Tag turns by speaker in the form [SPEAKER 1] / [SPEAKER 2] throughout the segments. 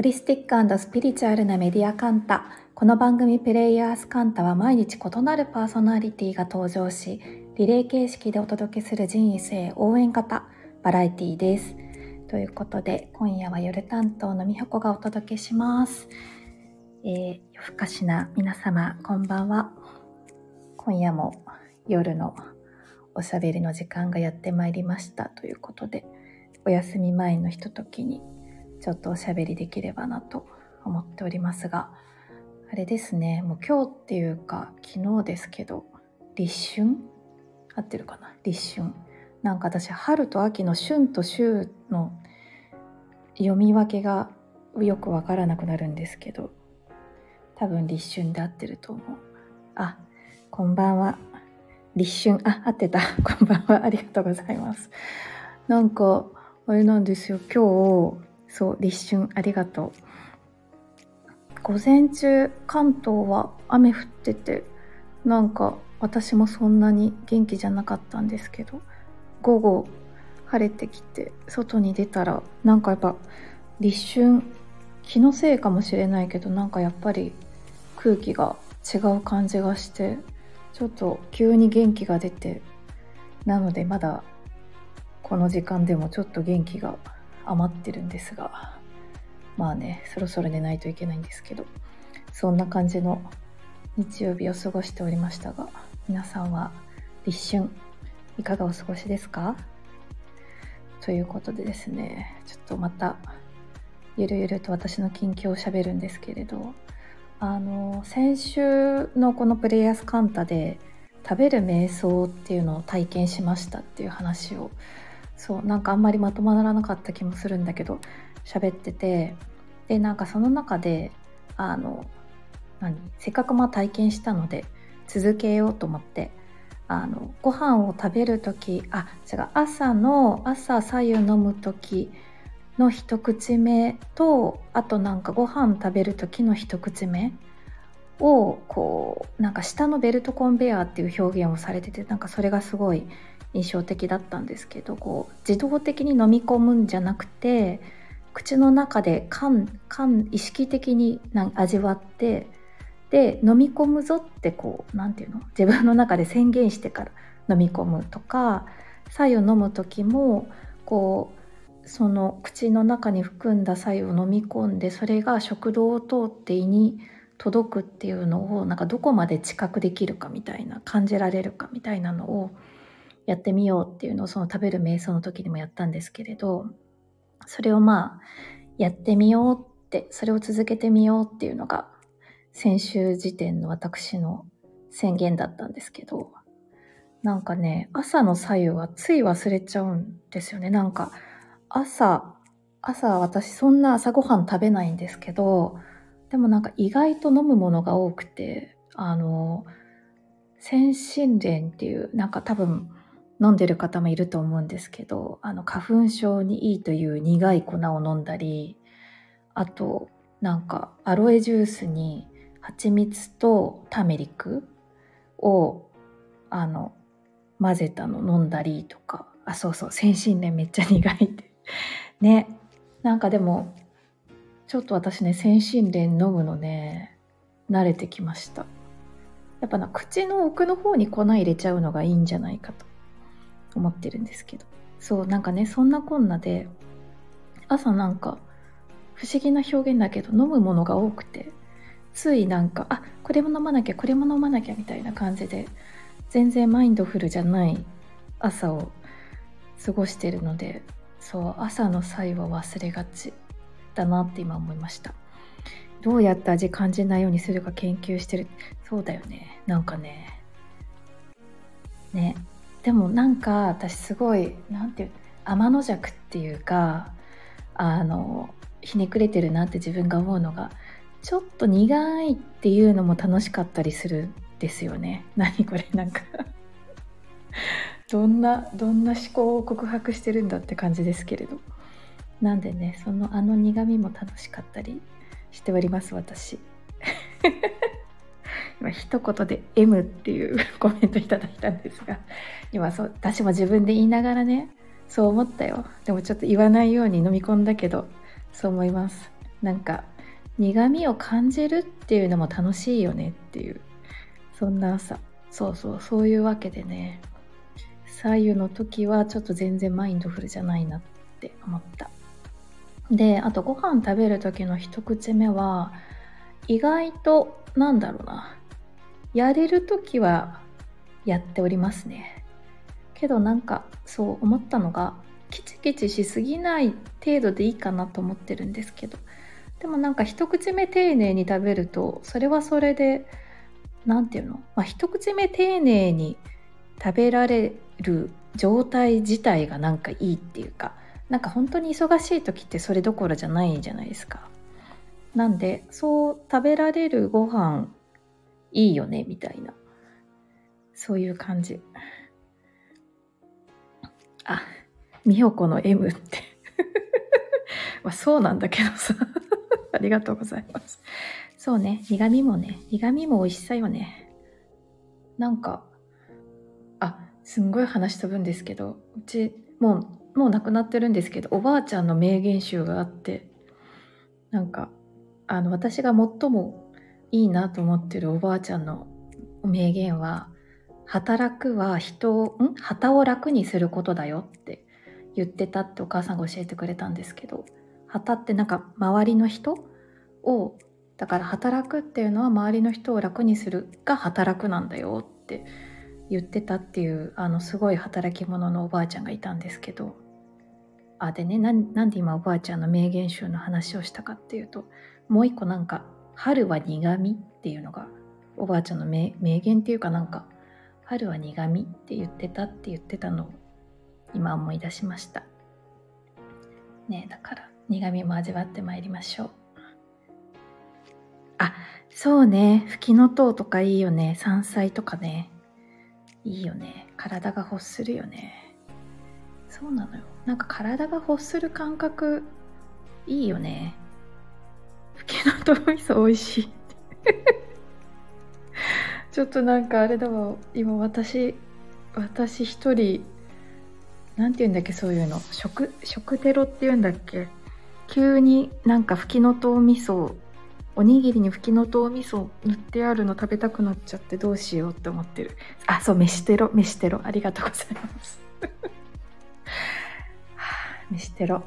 [SPEAKER 1] ホリスティックスピリチュアルなメディアカンタ。この番組プレイヤースカンタは毎日異なるパーソナリティが登場し、リレー形式でお届けする人生応援型バラエティです。ということで、今夜は夜担当の美穂子がお届けします。えー、夜更かしな皆様、こんばんは。今夜も夜のおしゃべりの時間がやってまいりましたということで、お休み前のひとときにちょっとおしゃべりできればなと思っておりますが、あれですね、もう今日っていうか昨日ですけど、立春？合ってるかな？立春。なんか私、春と秋の春と秋の読み分けがよくわからなくなるんですけど、多分立春で合ってると思う。あ、こんばんは。立春、あ、合ってた。こんばんは。ありがとうございます。なんか、あれなんですよ。今日、そう立春ありがとう。午前中関東は雨降っててなんか私もそんなに元気じゃなかったんですけど午後晴れてきて外に出たらなんかやっぱ立春気のせいかもしれないけどなんかやっぱり空気が違う感じがしてちょっと急に元気が出てなのでまだこの時間でもちょっと元気が余ってるんですがまあねそろそろ寝ないといけないんですけどそんな感じの日曜日を過ごしておりましたが皆さんは立春いかがお過ごしですか？ということでですねちょっとまたゆるゆると私の近況をしゃべるんですけれどあの先週のこのプレイヤースカンタで食べる瞑想っていうのを体験しましたっていう話をそうなんかあんまりまとまらなかった気もするんだけど喋ってて。でなんかその中であの何？せっかくまあ体験したので続けようと思ってあのご飯を食べる時あ違う朝の朝左右飲む時の一口目とあとなんかご飯食べる時の一口目をこうなんか下のベルトコンベヤーっていう表現をされててなんかそれがすごい印象的だったんですけどこう自動的に飲み込むんじゃなくて口の中で缶缶意識的に味わってで飲み込むぞってこう何て言うの？自分の中で宣言してから飲み込むとか白湯飲む時もこうその口の中に含んだ白湯を飲み込んでそれが食道を通って胃に届くっていうのをなんかどこまで知覚できるかみたいな感じられるかみたいなのをやってみようっていうのをその食べる瞑想の時にもやったんですけれどそれをまあやってみようってそれを続けてみようっていうのが先週時点の私の宣言だったんですけどなんかね朝の左右はつい忘れちゃうんですよね。なんか朝朝私そんな朝ごはん食べないんですけどでもなんか意外と飲むものが多くてあの先進蓮っていうなんか多分飲んでる方もいると思うんですけどあの花粉症にいいという苦い粉を飲んだりあとなんかアロエジュースに蜂蜜とターメリックをあの混ぜたの飲んだりとか。あそうそう先進蓮めっちゃ苦いって。ね。なんかでもちょっと私ね先進蓮飲むのね慣れてきました。やっぱな口の奥の方に粉入れちゃうのがいいんじゃないかと思ってるんですけど。そうなんかねそんなこんなで朝なんか不思議な表現だけど飲むものが多くてついなんかあこれも飲まなきゃこれも飲まなきゃみたいな感じで全然マインドフルじゃない朝を過ごしてるのでそう朝の際は忘れがち。だなって今思いました。どうやって味感じないようにするか研究してる。そうだよね。なんかね。ね。でもなんか私すごい何て言う天の弱っていうかあのひねくれてるなって自分が思うのがちょっと苦いっていうのも楽しかったりするんですよね。何これなんか。どんなどんな思考を告白してるんだって感じですけれど。なんでねそのあの苦みも楽しかったりしております私。今一言で M っていう コメントいただいたんですが今そう私も自分で言いながらねそう思ったよ。でもちょっと言わないように飲み込んだけどそう思います。なんか苦味を感じるっていうのも楽しいよねっていうそんな朝。そうそうそういうわけでね左右の時はちょっと全然マインドフルじゃないなって思った。であとご飯食べる時の一口目は意外となんだろうな。やれる時はやっておりますね。けどなんかそう思ったのがキチキチしすぎない程度でいいかなと思ってるんですけど。でもなんか一口目丁寧に食べるとそれはそれで何て言うの、まあ、一口目丁寧に食べられる状態自体がなんかいいっていうか。なんか本当に忙しい時ってそれどころじゃないじゃないですか。なんでそう食べられるご飯いいよねみたいなそういう感じ。あ美穂子の M って まあそうなんだけどさ ありがとうございます。そうね、苦味もね、苦味も美味しさよね。なんか、あ、すんごい話飛ぶんですけど、うち、もう、もう亡くなってるんですけど、おばあちゃんの名言集があって、なんか、あの、私が最もいいなと思ってるおばあちゃんの名言は、働くは人を、ん？旗を楽にすることだよって言ってたってお母さんが教えてくれたんですけど、旗ってなんか周りの人をだから働くっていうのは周りの人を楽にするが働くなんだよって言ってたっていうあのすごい働き者のおばあちゃんがいたんですけど。あでねなんで今おばあちゃんの名言集の話をしたかっていうともう一個なんか「春は苦味」っていうのがおばあちゃんの名言っていうかなんか「春は苦味」って言ってたって言ってたのを今思い出しました。ねだから苦味も味わってまいりましょう。あそうねフキノトウとかいいよね山菜とかね。いいよね。体が欲するよね。そうなのよ。なんか体が欲する感覚いいよね。フキノトウ味噌美味しい。ちょっとなんかあれだわ。今私私一人なんて言うんだっけそういうの。食食テロって言うんだっけ。急になんかふきのとう味噌おにぎりにふきのとう味噌塗ってあるの食べたくなっちゃってどうしようって思ってる。あそう飯テロ。飯テロ。ありがとうございます。飯テロ。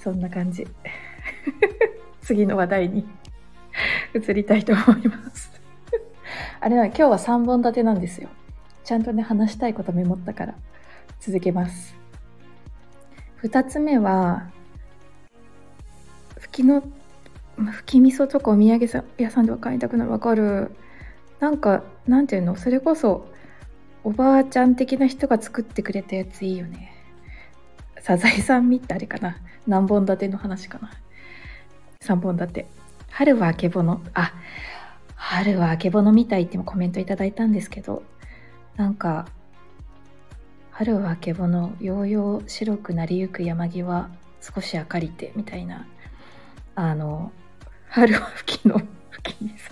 [SPEAKER 1] そんな感じ。次の話題に移りたいと思います。あれな今日は3本立てなんですよ。ちゃんとね話したいことメモったから。続けます。2つ目はふきのふき味噌とかお土産屋さんでは買いたくなる。わかる。なんかなんていうの？それこそおばあちゃん的な人が作ってくれたやついいよね。サザエさんみたりかな？何本立ての話かな？3本立て。春はあけぼの。あ春はあけぼのみたいってもコメントいただいたんですけど。なんか春はあけぼのようよう白くなりゆく山際少し明かりてみたいな。あの春は吹きの吹きにさ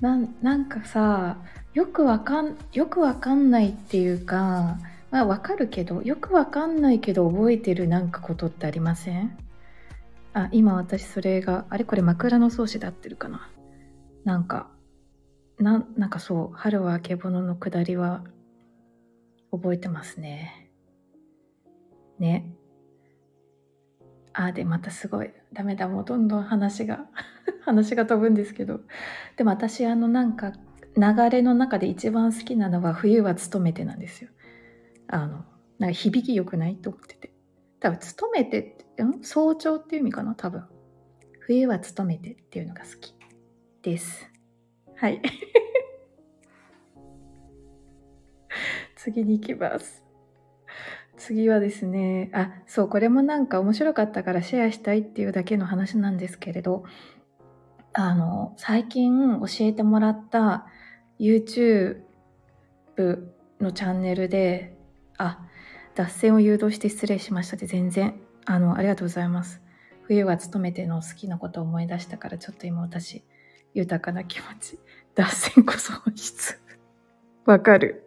[SPEAKER 1] なんなんかさよくわかんよくわかんないっていうかまあわかるけどよくわかんないけど覚えてるなんかことってありません？あ今私それがあれ？これ枕草子で合ってるかな？なんかななんかそう春はあけぼののくだりは覚えてますね。ね。ああでまたすごいダメだもうどんどん話が 話が飛ぶんですけど。でも私あのなんか流れの中で一番好きなのは「冬は勤めて」なんですよ。あのなんか響き良くないと思ってて。多分「勤めて」ってん？早朝っていう意味かな多分「冬は勤めて」っていうのが好きです。はい。次に行きます。次はですね、あ、そう、これもなんか面白かったからシェアしたいっていうだけの話なんですけれど、あの、最近教えてもらった YouTube のチャンネルで、あ、脱線を誘導して失礼しましたで全然、あの、ありがとうございます。冬が勤めての好きなことを思い出したから、ちょっと今私、豊かな気持ち。脱線こそ本質。わかる。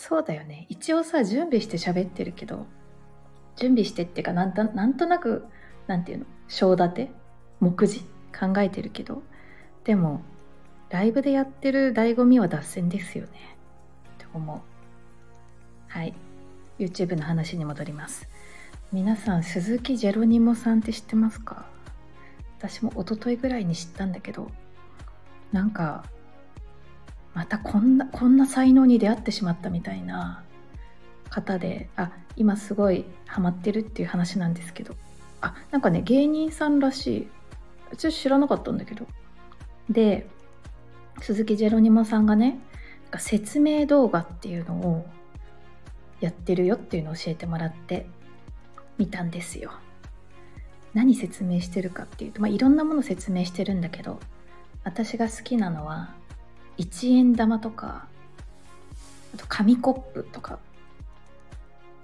[SPEAKER 1] そうだよね。一応さ準備して喋ってるけど準備してっていうかなんとなんとなくなんていうの？章立て？目次？考えてるけどでもライブでやってる醍醐味は脱線ですよね。って思う。はい。YouTube の話に戻ります。皆さん鈴木ジェロニモさんって知ってますか？私も一昨日ぐらいに知ったんだけどなんかまたこんなこんな才能に出会ってしまったみたいな方であ今すごいハマってるっていう話なんですけど。あなんかね芸人さんらしい。私知らなかったんだけど。で鈴木ジェロニモさんがね説明動画っていうのをやってるよっていうのを教えてもらって見たんですよ。何説明してるかっていうと、まあ、いろんなもの説明してるんだけど私が好きなのは1円玉とかあと紙コップとか。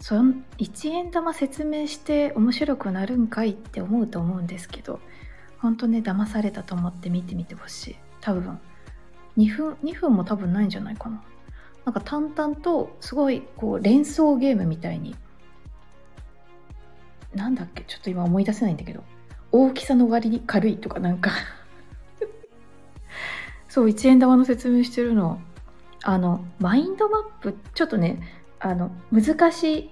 [SPEAKER 1] その1円玉説明して面白くなるんかいって思うと思うんですけど本当ね騙されたと思って見てみてほしい。多分。2分2分も多分ないんじゃないかな。なんか淡々とすごいこう連想ゲームみたいに。なんだっけ？ちょっと今思い出せないんだけど。大きさの割に軽いとかなんか。そう1円玉の説明してるの。あのマインドマップちょっとねあの難しいっ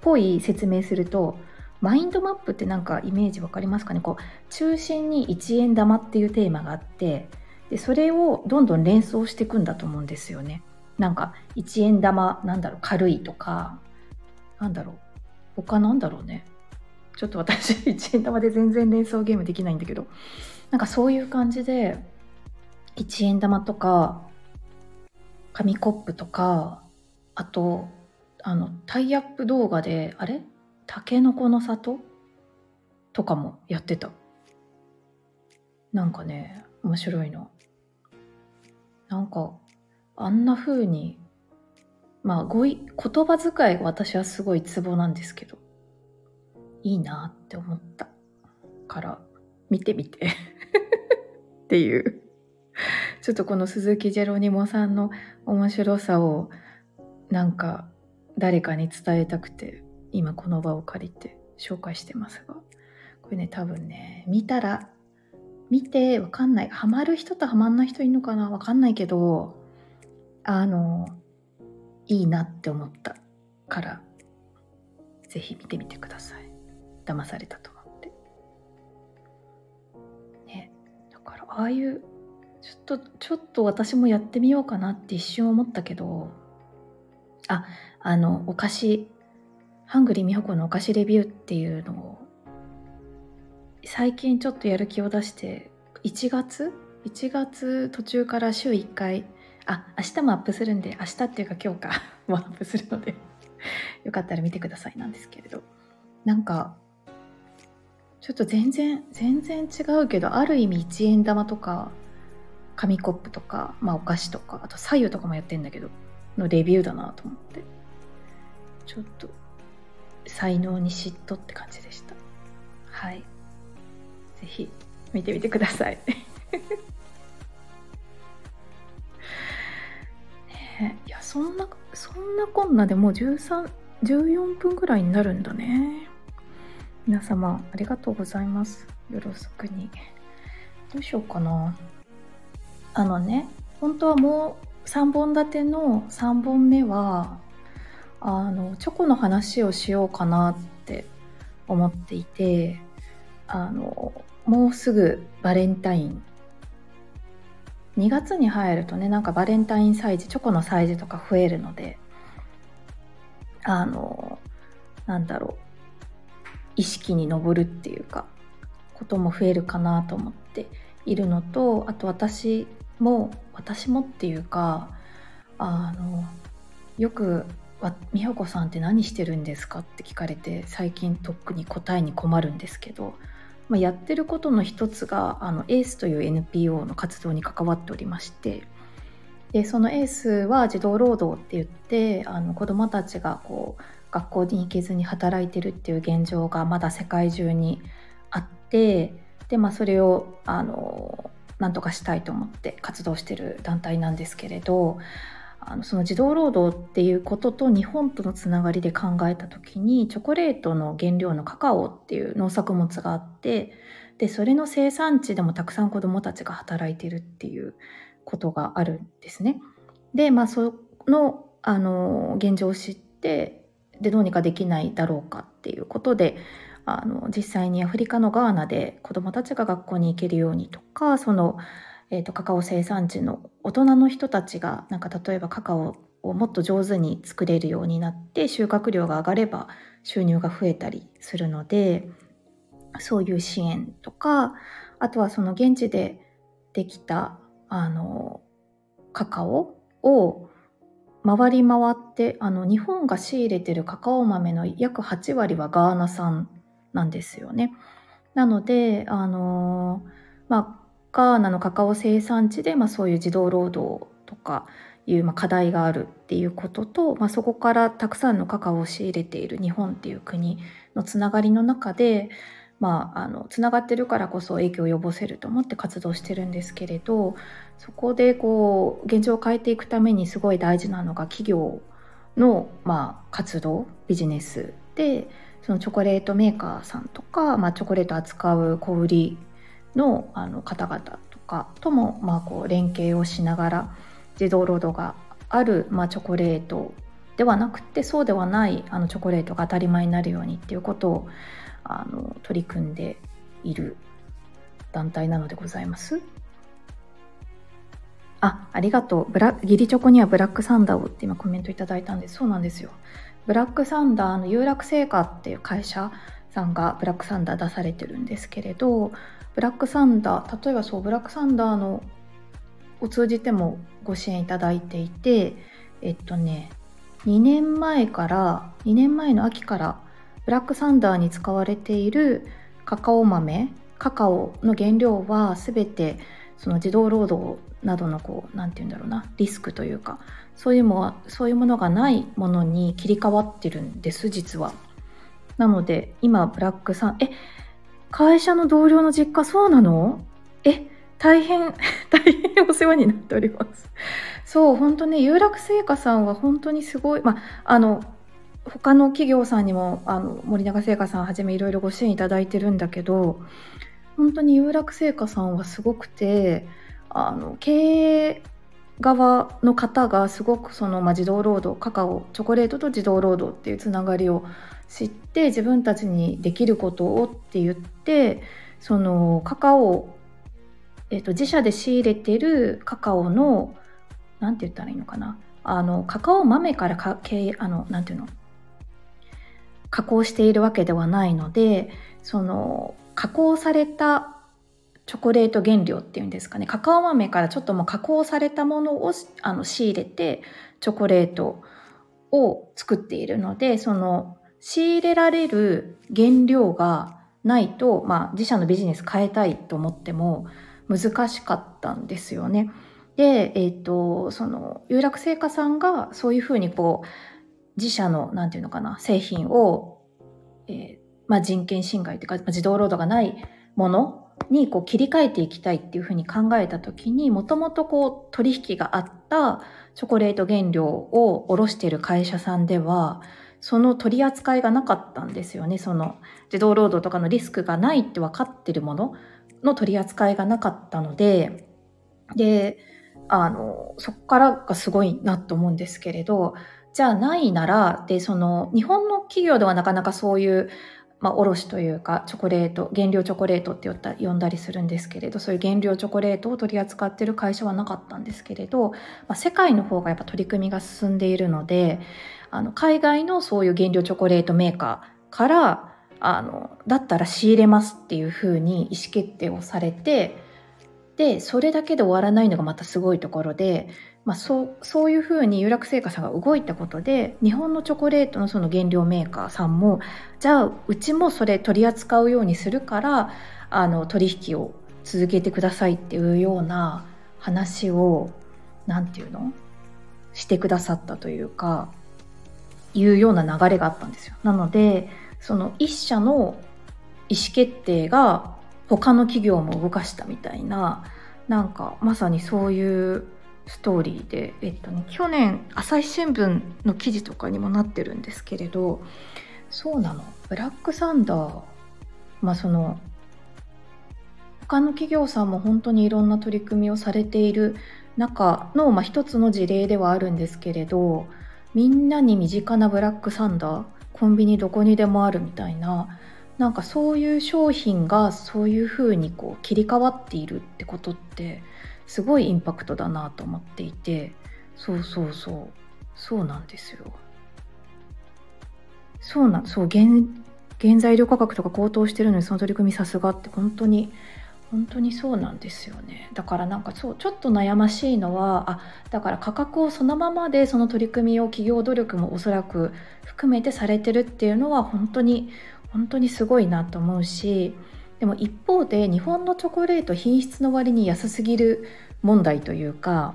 [SPEAKER 1] ぽい説明するとマインドマップってなんかイメージ分かりますかね？こう中心に1円玉っていうテーマがあってでそれをどんどん連想していくんだと思うんですよね。なんか1円玉なんだろう軽いとかなんだろう。他なんだろうね。ちょっと私1円玉で全然連想ゲームできないんだけど。なんかそういう感じで1円玉とか紙コップとかあとあのタイアップ動画であれ？たけのこの里とかもやってた。なんかね面白いの。なんかあんな風にまあ語彙言葉遣いが私はすごいツボなんですけどいいなって思ったから見てみて。っていう。ちょっとこの鈴木ジェロニモさんの面白さをなんか誰かに伝えたくて今この場を借りて紹介してますが。これね多分ね見たら見てわかんない。ハマる人とハマんない人いるのかな？わかんないけどあのいいなって思ったからぜひ見てみてください。騙されたと思って。ねだからああいうちょっとちょっと私もやってみようかなって一瞬思ったけどああのお菓子ハングリー美穂子のお菓子レビューっていうのを最近ちょっとやる気を出して1月？1月途中から週1回あ明日もアップするんで明日っていうか今日か もアップするので よかったら見てくださいなんですけれど。なんかちょっと全然全然違うけどある意味1円玉とか紙コップとか、まあ、お菓子とかあと左右とかもやってんだけどのレビューだなと思って。ちょっと才能に嫉妬って感じでした。はい。ぜひ見てみてください。ねいやそんなそんなこんなでもう13 14分ぐらいになるんだね。皆様ありがとうございます。よろしくに。どうしようかな。あのね本当はもう3本立ての3本目はあのチョコの話をしようかなって思っていてあのもうすぐバレンタイン。2月に入るとねなんかバレンタインサイズチョコのサイズとか増えるのであのなんだろう意識に上るっていうかことも増えるかなと思っているのとあと私も私もっていうかあのよく美穂子さんって何してるんですか?」って聞かれて最近とっくに答えに困るんですけど、まあ、やってることの一つがあのエースという NPO の活動に関わっておりましてでそのエースは児童労働って言ってあの子どもたちがこう学校に行けずに働いてるっていう現状がまだ世界中にあってで、まあ、それをあのなんとかしたいと思って活動してる団体なんですけれどあのその児童労働っていうことと日本とのつながりで考えた時にチョコレートの原料のカカオっていう農作物があってでそれの生産地でもたくさん子どもたちが働いてるっていうことがあるんですね。でまあそのあの現状を知ってでどうにかできないだろうかっていうことであの実際にアフリカのガーナで子どもたちが学校に行けるようにとかそのえーと、カカオ生産地の大人の人たちがなんか例えばカカオをもっと上手に作れるようになって収穫量が上がれば収入が増えたりするのでそういう支援とかあとはその現地でできたあのカカオを回り回ってあの日本が仕入れてるカカオ豆の約8割はガーナ産なんですよね。なのであのまあガーナのカカオ生産地で、まあ、そういう児童労働とかいう、まあ、課題があるっていうことと、まあ、そこからたくさんのカカオを仕入れている日本っていう国のつながりの中で、まあ、あのつながってるからこそ影響を及ぼせると思って活動してるんですけれどそこでこう現状を変えていくためにすごい大事なのが企業の、まあ、活動ビジネスでそのチョコレートメーカーさんとか、まあ、チョコレート扱う小売りのあの方々とかとも、まあ、こう連携をしながら児童労働がある、まあ、チョコレートではなくてそうではないあのチョコレートが当たり前になるようにっていうことをあの取り組んでいる団体なのでございます。あ、ありがとう。ブラギリチョコにはブラックサンダーをって今コメントいただいたんです。そうなんですよ。ブラックサンダーの有楽製菓っていう会社さんがブラックサンダー出されてるんですけれど、ブラックサンダー例えばそうブラックサンダーのを通じてもご支援いただいていてえっとね2年前から2年前の秋からブラックサンダーに使われているカカオ豆カカオの原料は全てその児童労働などのこう何て言うんだろうなリスクというかそういうもそういうものがないものに切り替わってるんです実は。なので今ブラックサンえ会社の同僚の実家そうなの？え大変 大変お世話になっておりますそう本当ね有楽製菓さんは本当にすごいまああの他の企業さんにもあの森永製菓さんはじめいろいろご支援いただいてるんだけど本当に有楽製菓さんはすごくてあの経営側の方がすごくその、まあ、児童労働カカオチョコレートと児童労働っていうつながりを知って自分たちにできることをって言ってそのカカオ、えーと、自社で仕入れてるカカオの何て言ったらいいのかな。あのカカオ豆からかけあのなんていうの？加工しているわけではないのでその加工されたチョコレート原料っていうんですかねカカオ豆からちょっともう加工されたものをあの仕入れてチョコレートを作っているのでその仕入れられる原料がないと、まあ、自社のビジネス変えたいと思っても難しかったんですよね。で、えっ、ー、と、その、有楽製菓さんがそういうふうにこう、自社の、なんていうのかな、製品を、えー、まあ、人権侵害というか、自動労働がないものにこう切り替えていきたいっていうふうに考えた時にもともとこう取引があったチョコレート原料を卸している会社さんではその取り扱いがなかったんですよね。その児童労働とかのリスクがないって分かってるものの取り扱いがなかったのでであのそこからがすごいなと思うんですけれどじゃあないならでその日本の企業ではなかなかそういうまあ、卸というかチョコレート原料チョコレートって呼んだりするんですけれどそういう原料チョコレートを取り扱ってる会社はなかったんですけれど、まあ、世界の方がやっぱ取り組みが進んでいるのであの海外のそういう原料チョコレートメーカーからあのだったら仕入れますっていうふうに意思決定をされてでそれだけで終わらないのがまたすごいところで、まあ、そうそういうふうに有楽製菓さんが動いたことで日本のチョコレートのその原料メーカーさんもじゃあうちもそれ取り扱うようにするからあの取引を続けてくださいっていうような話を何て言うの？してくださったというかいうような流れがあったんですよ。なのでその一社の意思決定が他の企業も動かしたみたいななんかまさにそういうストーリーで、えっとね、去年朝日新聞の記事とかにもなってるんですけれどそうなの。ブラックサンダー。まあその他の企業さんも本当にいろんな取り組みをされている中の、まあ、一つの事例ではあるんですけれどみんなに身近なブラックサンダーコンビニどこにでもあるみたいななんかそういう商品がそういうふうにこう切り替わっているってことってすごいインパクトだなと思っていてそうそうそうそうなんですよ。そうなそう原原材料価格とか高騰してるのにその取り組みさすがって本当に本当にそうなんですよね。だからなんかそうちょっと悩ましいのはあだから価格をそのままでその取り組みを企業努力もおそらく含めてされてるっていうのは本当に本当にすごいなと思うしでも一方で日本のチョコレート品質の割に安すぎる問題というか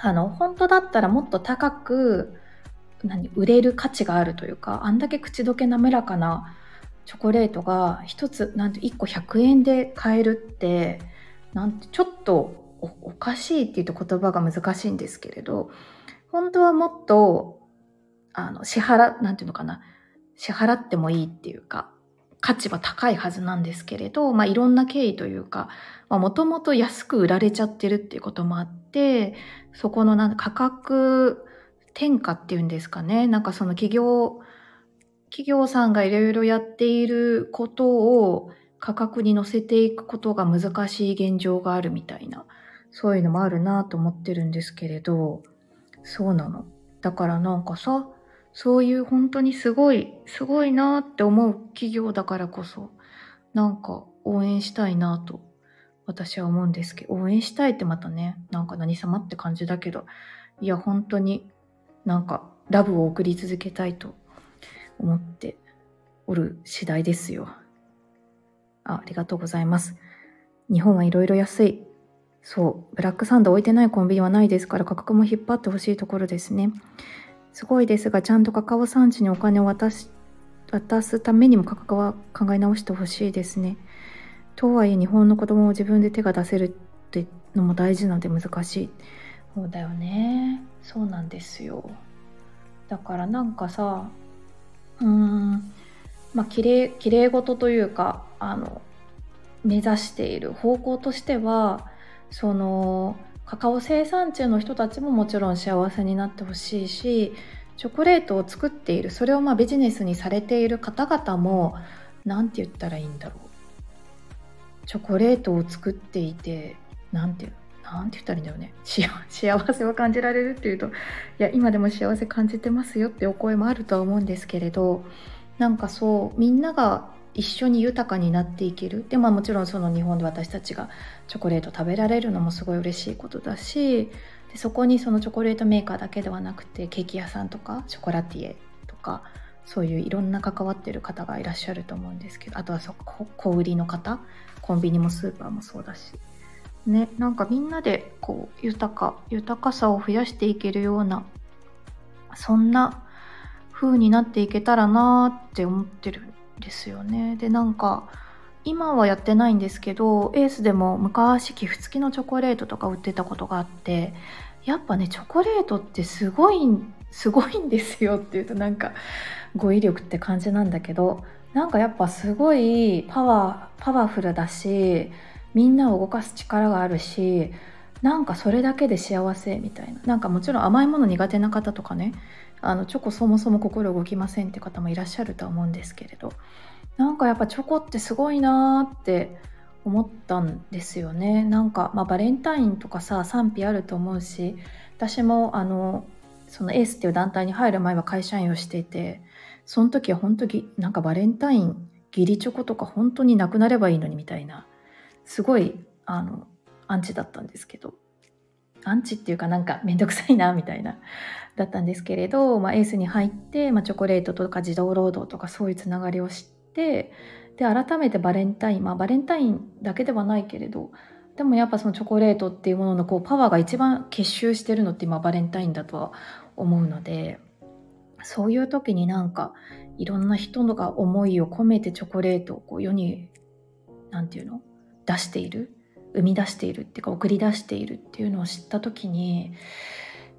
[SPEAKER 1] あの本当だったらもっと高く何売れる価値があるというかあんだけ口どけ滑らかなチョコレートが1つなんて1個100円で買えるってなんてちょっとおかしいっていうと言葉が難しいんですけれど本当はもっとあの支払なんていうのかな支払ってもいいっていうか価値は高いはずなんですけれど、まあ、いろんな経緯というかもともと安く売られちゃってるっていうこともあってそこのなん価格転嫁っていうんですかね。なんかその企業企業さんがいろいろやっていることを価格に乗せていくことが難しい現状があるみたいなそういうのもあるなと思ってるんですけれどそうなの。だからなんかさそういう本当にすごい、すごいなって思う企業だからこそ、なんか応援したいなと私は思うんですけど、応援したいってまたね、なんか何様って感じだけど、いや本当になんかラブを送り続けたいと思っておる次第ですよ。あありがとうございます。日本はいろいろ安い。そう、ブラックサンド置いてないコンビニはないですから価格も引っ張ってほしいところですね。すごいですが、ちゃんとカカオ産地にお金を渡し渡すためにも価格は考え直してほしいですね。とはいえ日本の子供を自分で手が出せるってのも大事なので難しい。そうだよね。そうなんですよ。だからなんかさ、うーん、まあ、きれい、きれい事というか、あの、目指している方向としては、その、カカオ生産地の人たちももちろん幸せになってほしいしチョコレートを作っているそれをまあビジネスにされている方々も何て言ったらいいんだろう。チョコレートを作っていて何てなんて言ったらいいんだよね。幸せを感じられるっていうといや今でも幸せ感じてますよってお声もあるとは思うんですけれどなんかそうみんなが一緒に豊かになっていける。でまあもちろんその日本で私たちがチョコレート食べられるのもすごい嬉しいことだしでそこにそのチョコレートメーカーだけではなくてケーキ屋さんとかショコラティエとかそういういろんな関わってる方がいらっしゃると思うんですけどあとはそ小売りの方コンビニもスーパーもそうだし。ねなんかみんなでこう豊か豊かさを増やしていけるようなそんな風になっていけたらなって思ってるですよね。でなんか今はやってないんですけどエースでも昔寄付付きのチョコレートとか売ってたことがあってやっぱねチョコレートってすごいすごいんですよっていうとなんか語彙力って感じなんだけどなんかやっぱすごいパワーパワフルだしみんなを動かす力があるしなんかそれだけで幸せみたいななんかもちろん甘いもの苦手な方とかねあのチョコそもそも心動きませんって方もいらっしゃるとは思うんですけれどなんかやっぱチョコってすごいなーって思ったんですよね。なんか、まあ、バレンタインとかさ賛否あると思うし私もあのそのエースっていう団体に入る前は会社員をしていてその時は本当になんかバレンタイン義理チョコとか本当になくなればいいのにみたいなすごいあのアンチだったんですけど。アンチっていうかなんかめんどくさいなみたいな。だったんですけれど、まあ、エースに入って、まあ、チョコレートとか児童労働とかそういうつながりを知ってで改めてバレンタインまあバレンタインだけではないけれどでもやっぱそのチョコレートっていうもののこうパワーが一番結集してるのって今バレンタインだとは思うのでそういう時になんかいろんな人のが思いを込めてチョコレートをこう世に何て言うの？出している？生み出しているっていうか送り出しているっていうのを知った時に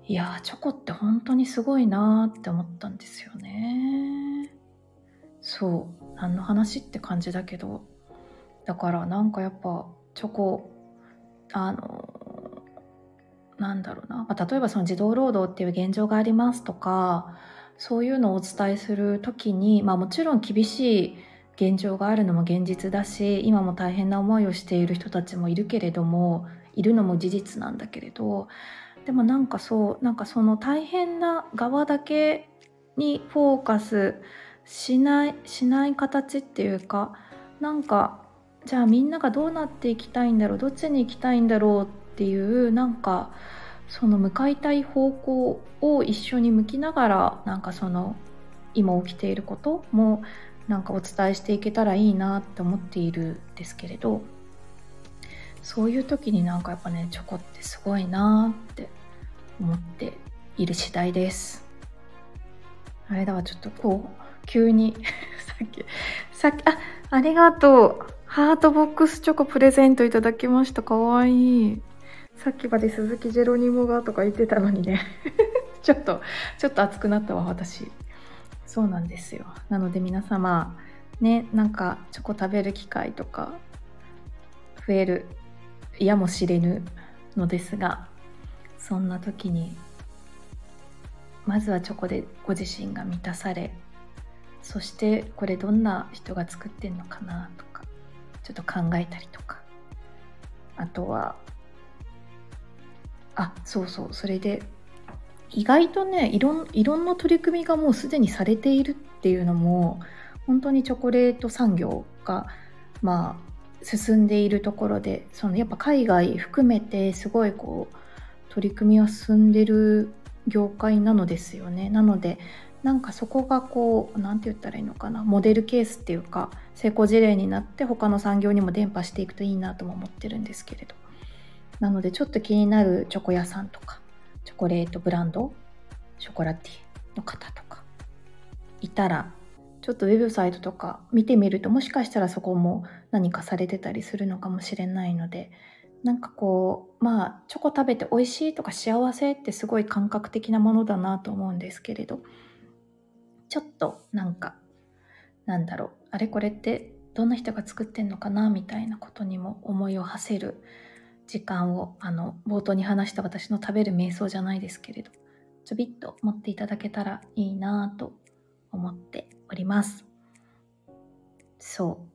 [SPEAKER 1] いやチョコって本当にすごいなって思ったんですよね。そう何の話って感じだけど。だからなんかやっぱチョコあのなんだろうな、まあ、例えばその児童労働っていう現状がありますとかそういうのをお伝えする時に、まあ、もちろん厳しい現状があるのも現実だし今も大変な思いをしている人たちもいるけれどもいるのも事実なんだけれどでもなんかそうなんかその大変な側だけにフォーカスしないしない形っていうかなんかじゃあみんながどうなっていきたいんだろうどっちに行きたいんだろうっていうなんかその向かいたい方向を一緒に向きながらなんかその今起きていることもなんかお伝えしていけたらいいなって思っているんですけれど。そういう時になんかやっぱねチョコってすごいなって思っている次第です。あれだわちょっとこう急に さっきさっきあありがとう。ハートボックスチョコプレゼントいただきました。かわいい。さっきまで鈴木ジェロニモがとか言ってたのにね。ちょっとちょっと熱くなったわ私。そうなんですよ。なので皆様ねなんかチョコ食べる機会とか増えるやもしれぬのですがそんな時にまずはチョコでご自身が満たされそしてこれどんな人が作ってんのかなとかちょっと考えたりとか。あとはあそうそうそれで意外とねいろんいろんな取り組みがもうすでにされているっていうのも本当にチョコレート産業がまあ進んでいるところでそのやっぱ海外含めてすごいこう取り組みは進んでる業界なのですよね。なのでなんかそこがこう何て言ったらいいのかな。モデルケースっていうか成功事例になって他の産業にも伝播していくといいなとも思ってるんですけれど。なのでちょっと気になるチョコ屋さんとかチョコレートブランドショコラティの方とかいたらちょっとウェブサイトとか見てみるともしかしたらそこも何かされてたりするのかもしれないのでなんかこうまあチョコ食べて美味しいとか幸せってすごい感覚的なものだなと思うんですけれどちょっとなんかなんだろうあれこれってどんな人が作ってんのかなみたいなことにも思いを馳せる時間をあの冒頭に話した私の食べる瞑想じゃないですけれどちょびっと持っていただけたらいいなと思っております。そう。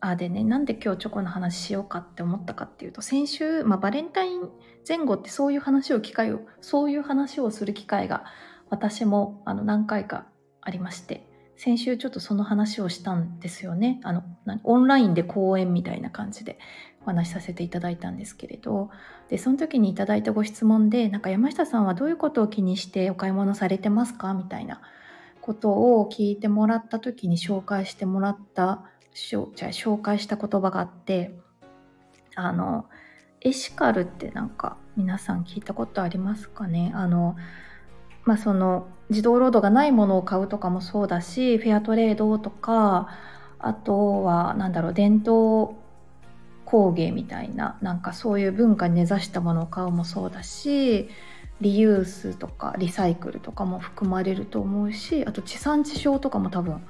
[SPEAKER 1] あでねなんで今日チョコの話しようかって思ったかっていうと先週、まあ、バレンタイン前後ってそういう話を機会をそういう話をする機会が私もあの何回かありまして先週ちょっとその話をしたんですよね。あのオンラインで講演みたいな感じでお話しさせていただいたんですけれど。でその時にいただいたご質問でなんか山下さんはどういうことを気にしてお買い物されてますか？みたいなことを聞いてもらった時に紹介してもらったしょじゃ紹介した言葉があってあのエシカルってなんか皆さん聞いたことありますかね？あのまあその自動労働がないものを買うとかもそうだしフェアトレードとかあとは何だろう伝統工芸みたいななんかそういう文化に根ざしたものを買うもそうだしリユースとかリサイクルとかも含まれると思うしあと地産地消とかも多分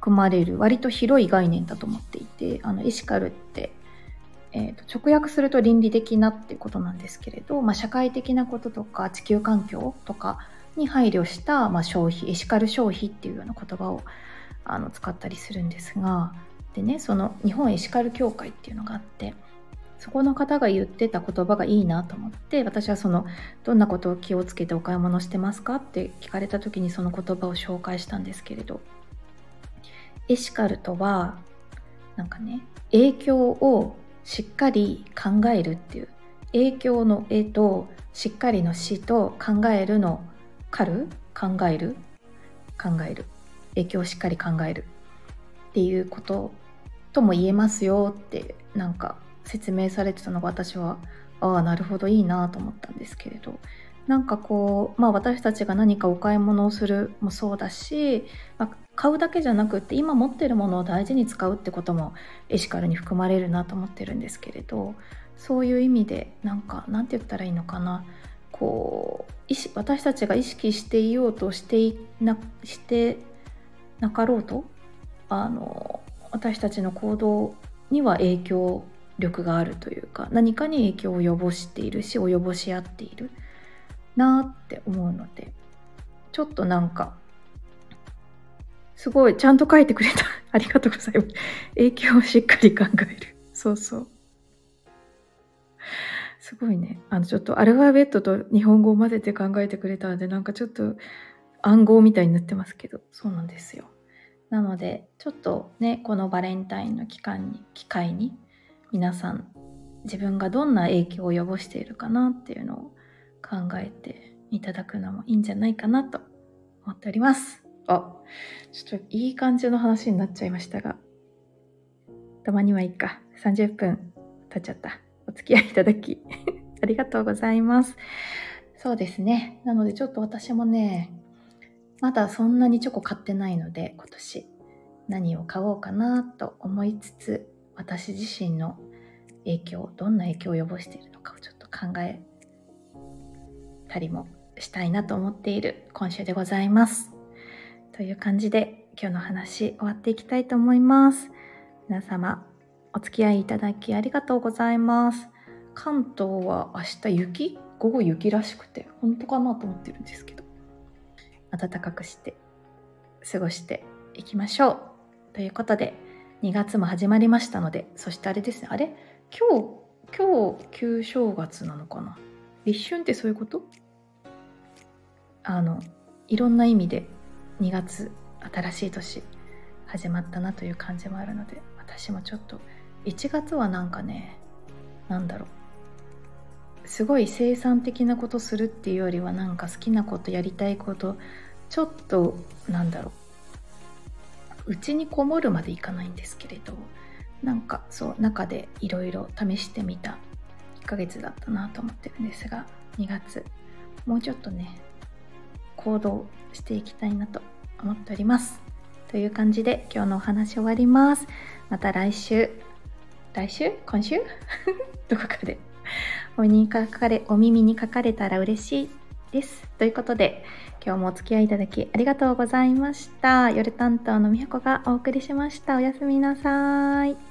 [SPEAKER 1] 含まれる割と広い概念だと思っていてあのエシカルって、えーと、直訳すると倫理的なっていうことなんですけれど、まあ、社会的なこととか地球環境とかに配慮した、まあ、消費エシカル消費っていうような言葉をあの使ったりするんですがでねその日本エシカル協会っていうのがあってそこの方が言ってた言葉がいいなと思って私はそのどんなことを気をつけてお買い物してますかって聞かれた時にその言葉を紹介したんですけれどエシカルとはなんかね影響をしっかり考えるっていう。影響の絵としっかりの死と考えるのかる考える？考える。影響をしっかり考える。っていうこととも言えますよってなんか説明されてたのが私はああなるほどいいなと思ったんですけれど。なんかこうまあ私たちが何かお買い物をするもそうだし、まあ、買うだけじゃなくって今持ってるものを大事に使うってこともエシカルに含まれるなと思ってるんですけれどそういう意味でなんかなんて言ったらいいのかな。こう私たちが意識していようとしていなしてなかろうとあの私たちの行動には影響力があるというか何かに影響を及ぼしているし及ぼし合っている。なって思うのでちょっとなんかすごいちゃんと書いてくれた。ありがとうございます。影響をしっかり考える。そうそう。すごいね。あのちょっとアルファベットと日本語を混ぜて考えてくれたのでなんかちょっと暗号みたいになってますけど。そうなんですよ。なのでちょっとねこのバレンタインの期間に機会に皆さん自分がどんな影響を及ぼしているかなっていうのを考えていただくのもいいんじゃないかなと思っております。あ、ちょっといい感じの話になっちゃいましたが、たまにはいいか。30分経っちゃった。お付き合いいただき ありがとうございます。そうですね。なのでちょっと私もね、まだそんなにチョコ買ってないので、今年何を買おうかなと思いつつ、私自身の影響どんな影響を及ぼしているのかをちょっと考えたりもしたいなと思っている今週でございます。という感じで今日の話終わっていきたいと思います。皆様お付き合いいただきありがとうございます。関東は明日雪？午後雪らしくて本当かなと思ってるんですけど暖かくして過ごしていきましょう。ということで2月も始まりましたのでそしてあれですねあれ？今日今日旧正月なのかな？立春ってそういうこと？あのいろんな意味で2月新しい年始まったなという感じもあるので私もちょっと1月はなんかねなんだろう。すごい生産的なことするっていうよりはなんか好きなことやりたいことちょっとなんだろう。うちにこもるまでいかないんですけれどなんかそう中でいろいろ試してみた1ヶ月だったなと思ってるんですが2月もうちょっとね行動していきたいなと思っております。という感じで今日のお話終わります。また来週。来週？今週？どこかで。お耳にかかれお耳にかかれたら嬉しいです。ということで今日もお付き合いいただきありがとうございました。夜担当のみやこがお送りしました。おやすみなさい。